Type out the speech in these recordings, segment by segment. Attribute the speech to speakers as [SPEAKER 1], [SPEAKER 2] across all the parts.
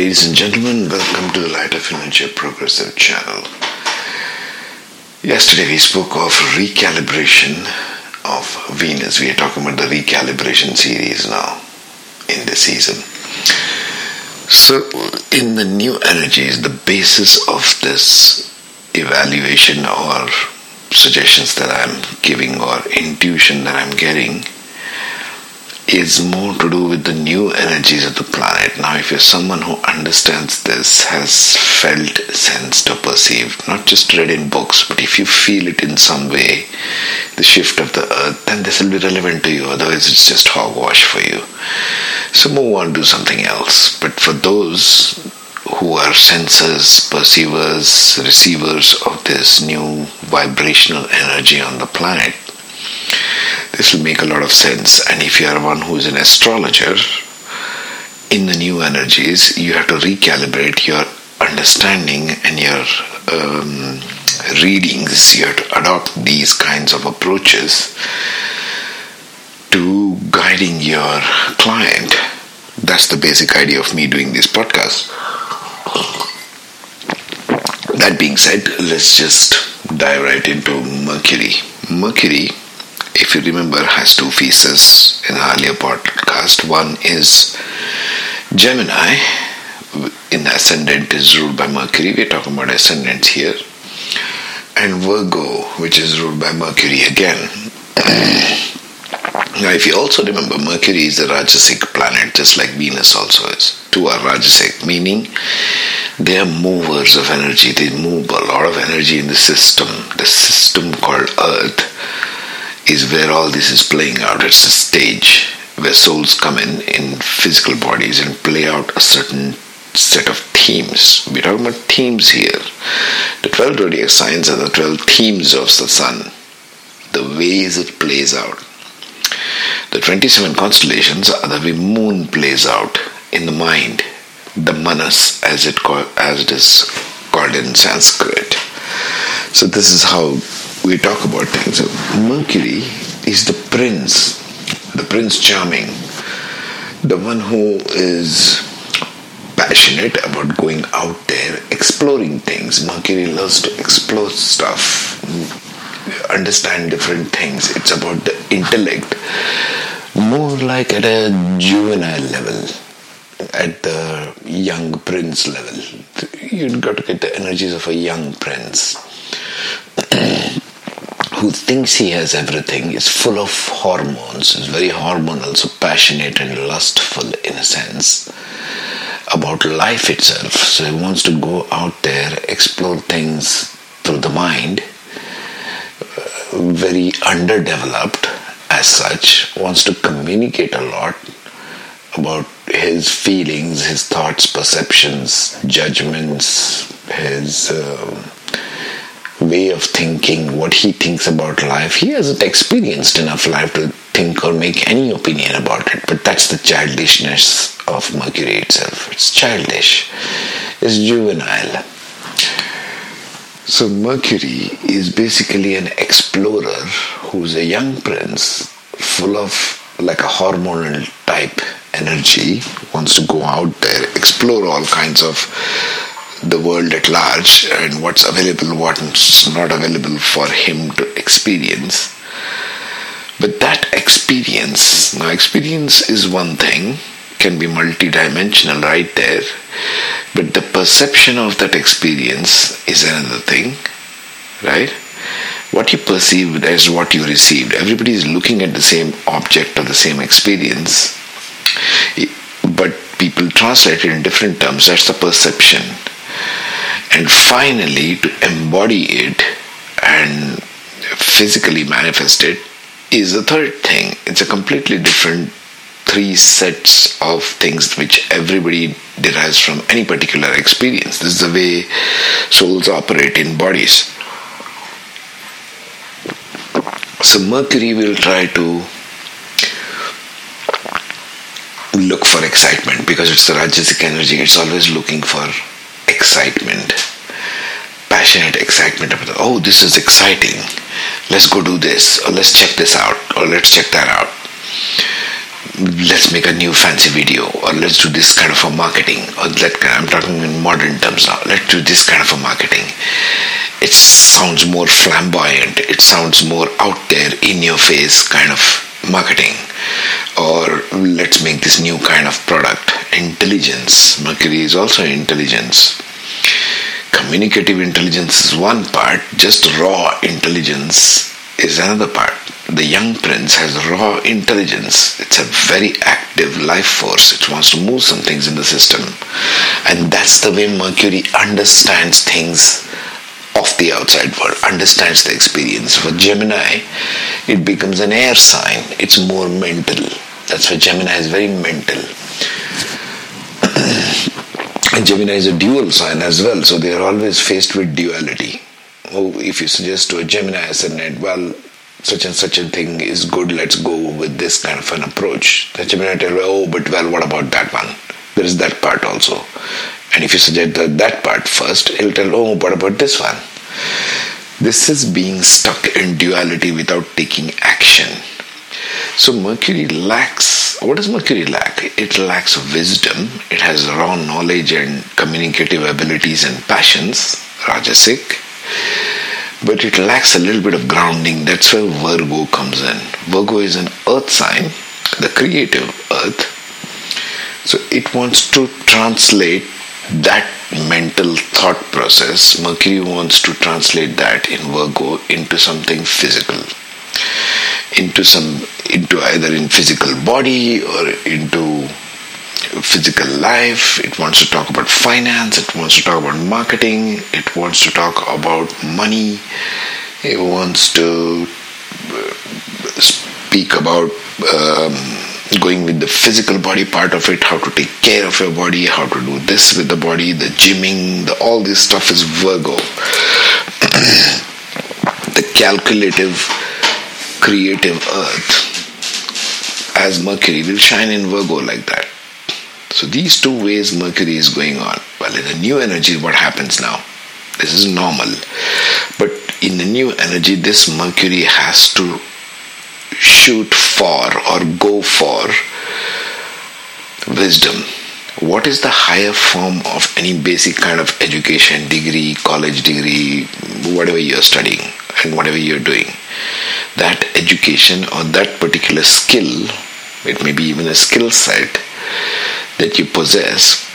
[SPEAKER 1] Ladies and gentlemen, welcome to the Light of Energy Progressive channel. Yesterday we spoke of recalibration of Venus. We are talking about the recalibration series now in the season. So, in the new energies, the basis of this evaluation or suggestions that I'm giving or intuition that I'm getting is more to do with the new energies of the planet. Now, if you're someone who understands this, has felt, sensed, or perceived, not just read in books, but if you feel it in some way, the shift of the earth, then this will be relevant to you. Otherwise, it's just hogwash for you. So, move on, do something else. But for those who are sensors, perceivers, receivers of this new vibrational energy on the planet, this will make a lot of sense. And if you are one who is an astrologer, in the new energies, you have to recalibrate your understanding and your um, readings. You have to adopt these kinds of approaches to guiding your client. That's the basic idea of me doing this podcast. That being said, let's just dive right into Mercury. Mercury if you remember, has two phases in the earlier podcast. One is Gemini, in ascendant, is ruled by Mercury. We're talking about ascendants here. And Virgo, which is ruled by Mercury again. now, if you also remember, Mercury is a Rajasic planet, just like Venus also is. Two are Rajasic, meaning they are movers of energy. They move a lot of energy in the system. The system called Earth is where all this is playing out. It's a stage where souls come in in physical bodies and play out a certain set of themes. We're talking about themes here. The 12 zodiac signs are the 12 themes of the sun, the ways it plays out. The 27 constellations are the way moon plays out in the mind, the manas as it, as it is called in Sanskrit. So this is how we talk about things. So Mercury is the prince, the prince charming, the one who is passionate about going out there, exploring things. Mercury loves to explore stuff, understand different things. It's about the intellect, more like at a juvenile level at the young prince level. You've got to get the energies of a young prince who thinks he has everything is full of hormones, is very hormonal, so passionate and lustful in a sense about life itself. So he wants to go out there, explore things through the mind, uh, very underdeveloped as such, wants to communicate a lot about his feelings, his thoughts, perceptions, judgments, his. Uh, way of thinking, what he thinks about life. He hasn't experienced enough life to think or make any opinion about it, but that's the childishness of Mercury itself. It's childish, it's juvenile. So, Mercury is basically an explorer who's a young prince, full of like a hormonal type energy, wants to go out there, explore all kinds of the world at large and what's available, what's not available for him to experience. But that experience, now experience is one thing, can be multidimensional right there, but the perception of that experience is another thing, right? What you perceive as what you received. Everybody is looking at the same object or the same experience, but people translate it in different terms. That's the perception and finally to embody it and physically manifest it is the third thing. It's a completely different three sets of things which everybody derives from any particular experience. This is the way souls operate in bodies. So mercury will try to look for excitement because it's the rajasic energy. It's always looking for excitement, passionate excitement about, oh, this is exciting. Let's go do this, or let's check this out, or let's check that out. let's make a new fancy video or let's do this kind of a marketing or let I'm talking in modern terms now let's do this kind of a marketing it sounds more flamboyant it sounds more out there in your face kind of marketing or let's make this new kind of product intelligence mercury is also intelligence communicative intelligence is one part just raw intelligence is another part the young prince has raw intelligence. It's a very active life force. It wants to move some things in the system. And that's the way Mercury understands things of the outside world, understands the experience. For Gemini, it becomes an air sign. It's more mental. That's why Gemini is very mental. and Gemini is a dual sign as well, so they are always faced with duality. Oh, if you suggest to a Gemini ascendant, well, such and such a thing is good, let's go with this kind of an approach. The Gemini tell oh, but well, what about that one? There is that part also. And if you suggest that, that part first, it'll tell, oh, what about this one? This is being stuck in duality without taking action. So Mercury lacks, what does Mercury lack? It lacks wisdom, it has raw knowledge and communicative abilities and passions, Rajasic but it lacks a little bit of grounding. That's where Virgo comes in. Virgo is an earth sign, the creative earth. So it wants to translate that mental thought process. Mercury wants to translate that in Virgo into something physical. Into some into either in physical body or into physical life, it wants to talk about finance, it wants to talk about marketing, it wants to talk about money, it wants to uh, speak about um, going with the physical body part of it, how to take care of your body, how to do this with the body, the gymming, the, all this stuff is Virgo. the calculative, creative earth as Mercury will shine in Virgo like that. So these two ways Mercury is going on. Well, in the new energy, what happens now? This is normal. But in the new energy, this Mercury has to shoot for or go for wisdom. What is the higher form of any basic kind of education, degree, college degree, whatever you're studying and whatever you're doing? That education or that particular skill, it may be even a skill set, that you possess,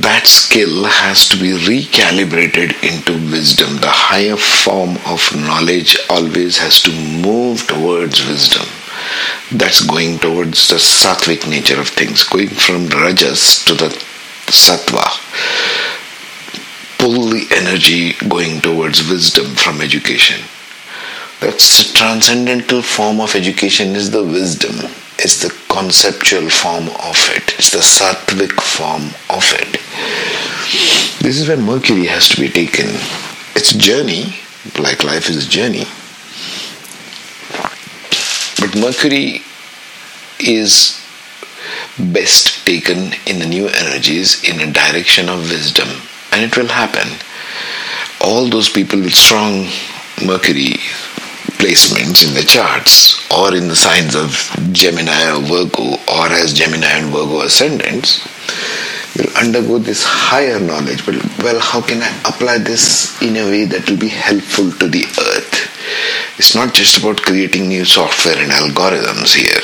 [SPEAKER 1] that skill has to be recalibrated into wisdom. The higher form of knowledge always has to move towards wisdom. That's going towards the sattvic nature of things, going from rajas to the sattva. Pull the energy going towards wisdom from education. That's the transcendental form of education is the wisdom is the conceptual form of it, it's the sattvic form of it. This is when Mercury has to be taken. It's a journey, like life is a journey. But Mercury is best taken in the new energies in a direction of wisdom, and it will happen. All those people with strong Mercury placements in the charts or in the signs of Gemini or Virgo or as Gemini and Virgo ascendants will undergo this higher knowledge. But well, how can I apply this in a way that will be helpful to the earth? It's not just about creating new software and algorithms here.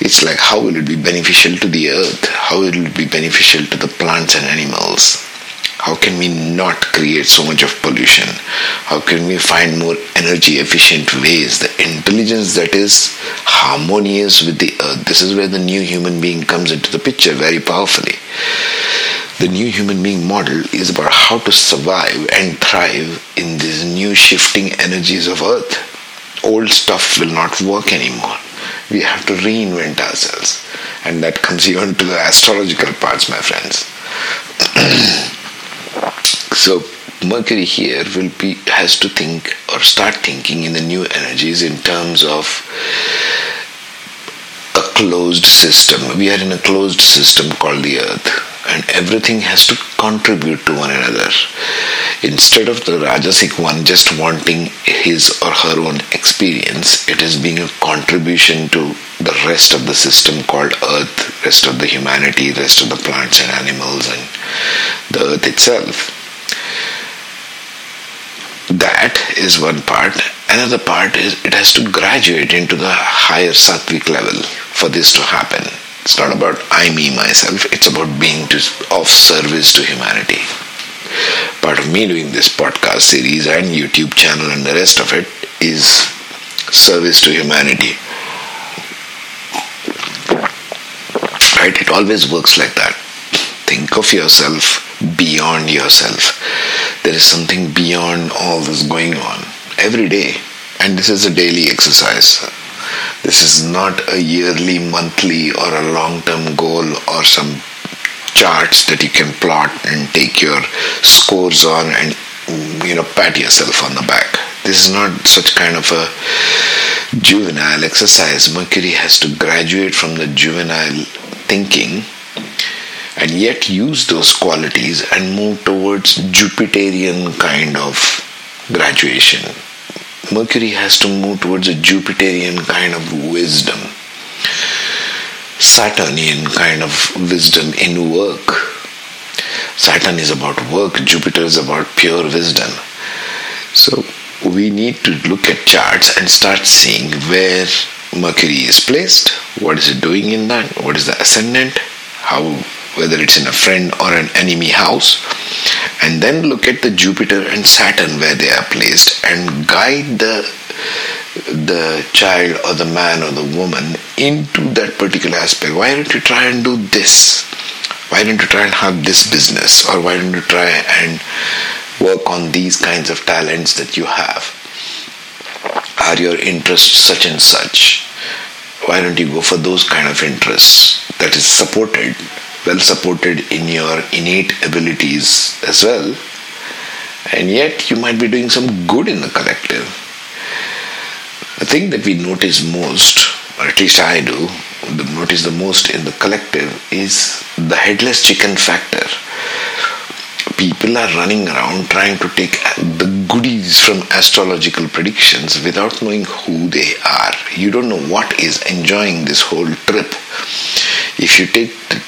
[SPEAKER 1] It's like how will it be beneficial to the earth? How will it be beneficial to the plants and animals? How can we not create so much of pollution? How can we find more energy efficient ways? The intelligence that is harmonious with the earth. This is where the new human being comes into the picture very powerfully. The new human being model is about how to survive and thrive in these new shifting energies of earth. Old stuff will not work anymore. We have to reinvent ourselves. And that comes even to the astrological parts, my friends. So Mercury here will be has to think or start thinking in the new energies in terms of a closed system. We are in a closed system called the Earth. And everything has to contribute to one another. Instead of the Rajasic one just wanting his or her own experience, it is being a contribution to the rest of the system called Earth, rest of the humanity, rest of the plants and animals, and the Earth itself. That is one part. Another part is it has to graduate into the higher sattvic level for this to happen. It's not about I, me, myself. It's about being to, of service to humanity. Part of me doing this podcast series and YouTube channel and the rest of it is service to humanity. Right? It always works like that. Think of yourself beyond yourself. There is something beyond all this going on every day. And this is a daily exercise. This is not a yearly, monthly, or a long term goal or some charts that you can plot and take your scores on and you know pat yourself on the back. This is not such kind of a juvenile exercise. Mercury has to graduate from the juvenile thinking and yet use those qualities and move towards Jupiterian kind of graduation. Mercury has to move towards a Jupiterian kind of wisdom, Saturnian kind of wisdom in work. Saturn is about work, Jupiter is about pure wisdom. So we need to look at charts and start seeing where Mercury is placed, what is it doing in that, what is the ascendant, how whether it's in a friend or an enemy house, and then look at the Jupiter and Saturn where they are placed and guide the the child or the man or the woman into that particular aspect. Why don't you try and do this? Why don't you try and have this business? Or why don't you try and work on these kinds of talents that you have? Are your interests such and such? Why don't you go for those kind of interests that is supported well supported in your innate abilities as well, and yet you might be doing some good in the collective. The thing that we notice most, or at least I do, notice the most in the collective is the headless chicken factor. People are running around trying to take the goodies from astrological predictions without knowing who they are. You don't know what is enjoying this whole trip. If you take the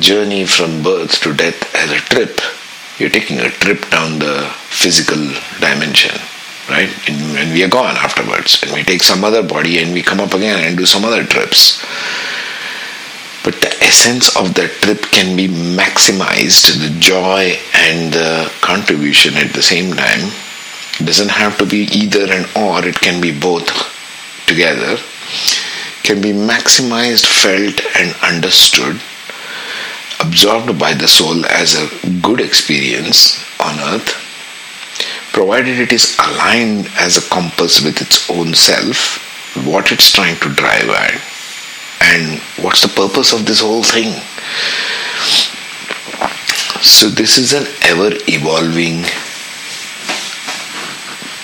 [SPEAKER 1] journey from birth to death as a trip. You're taking a trip down the physical dimension, right? And we are gone afterwards, and we take some other body and we come up again and do some other trips. But the essence of that trip can be maximized, the joy and the contribution at the same time. It doesn't have to be either and or, it can be both together can be maximized, felt, and understood, absorbed by the soul as a good experience on earth, provided it is aligned as a compass with its own self, what it's trying to drive at, and what's the purpose of this whole thing. So, this is an ever evolving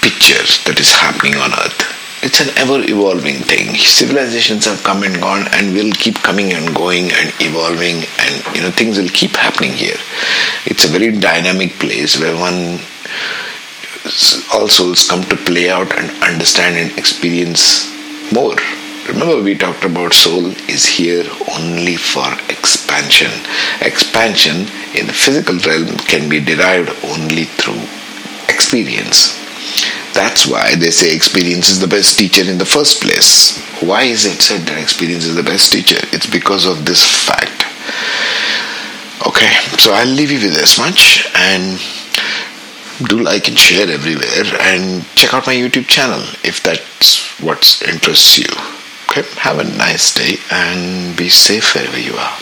[SPEAKER 1] picture that is happening on earth it's an ever evolving thing. Civilizations have come and gone and will keep coming and going and evolving and you know things will keep happening here. It's a very dynamic place where one all souls come to play out and understand and experience more. Remember we talked about soul is here only for expansion. Expansion in the physical realm can be derived only through experience that's why they say experience is the best teacher in the first place. Why is it said that experience is the best teacher? It's because of this fact. Okay, so I'll leave you with this much and do like and share everywhere and check out my YouTube channel if that's what interests you. Okay, have a nice day and be safe wherever you are.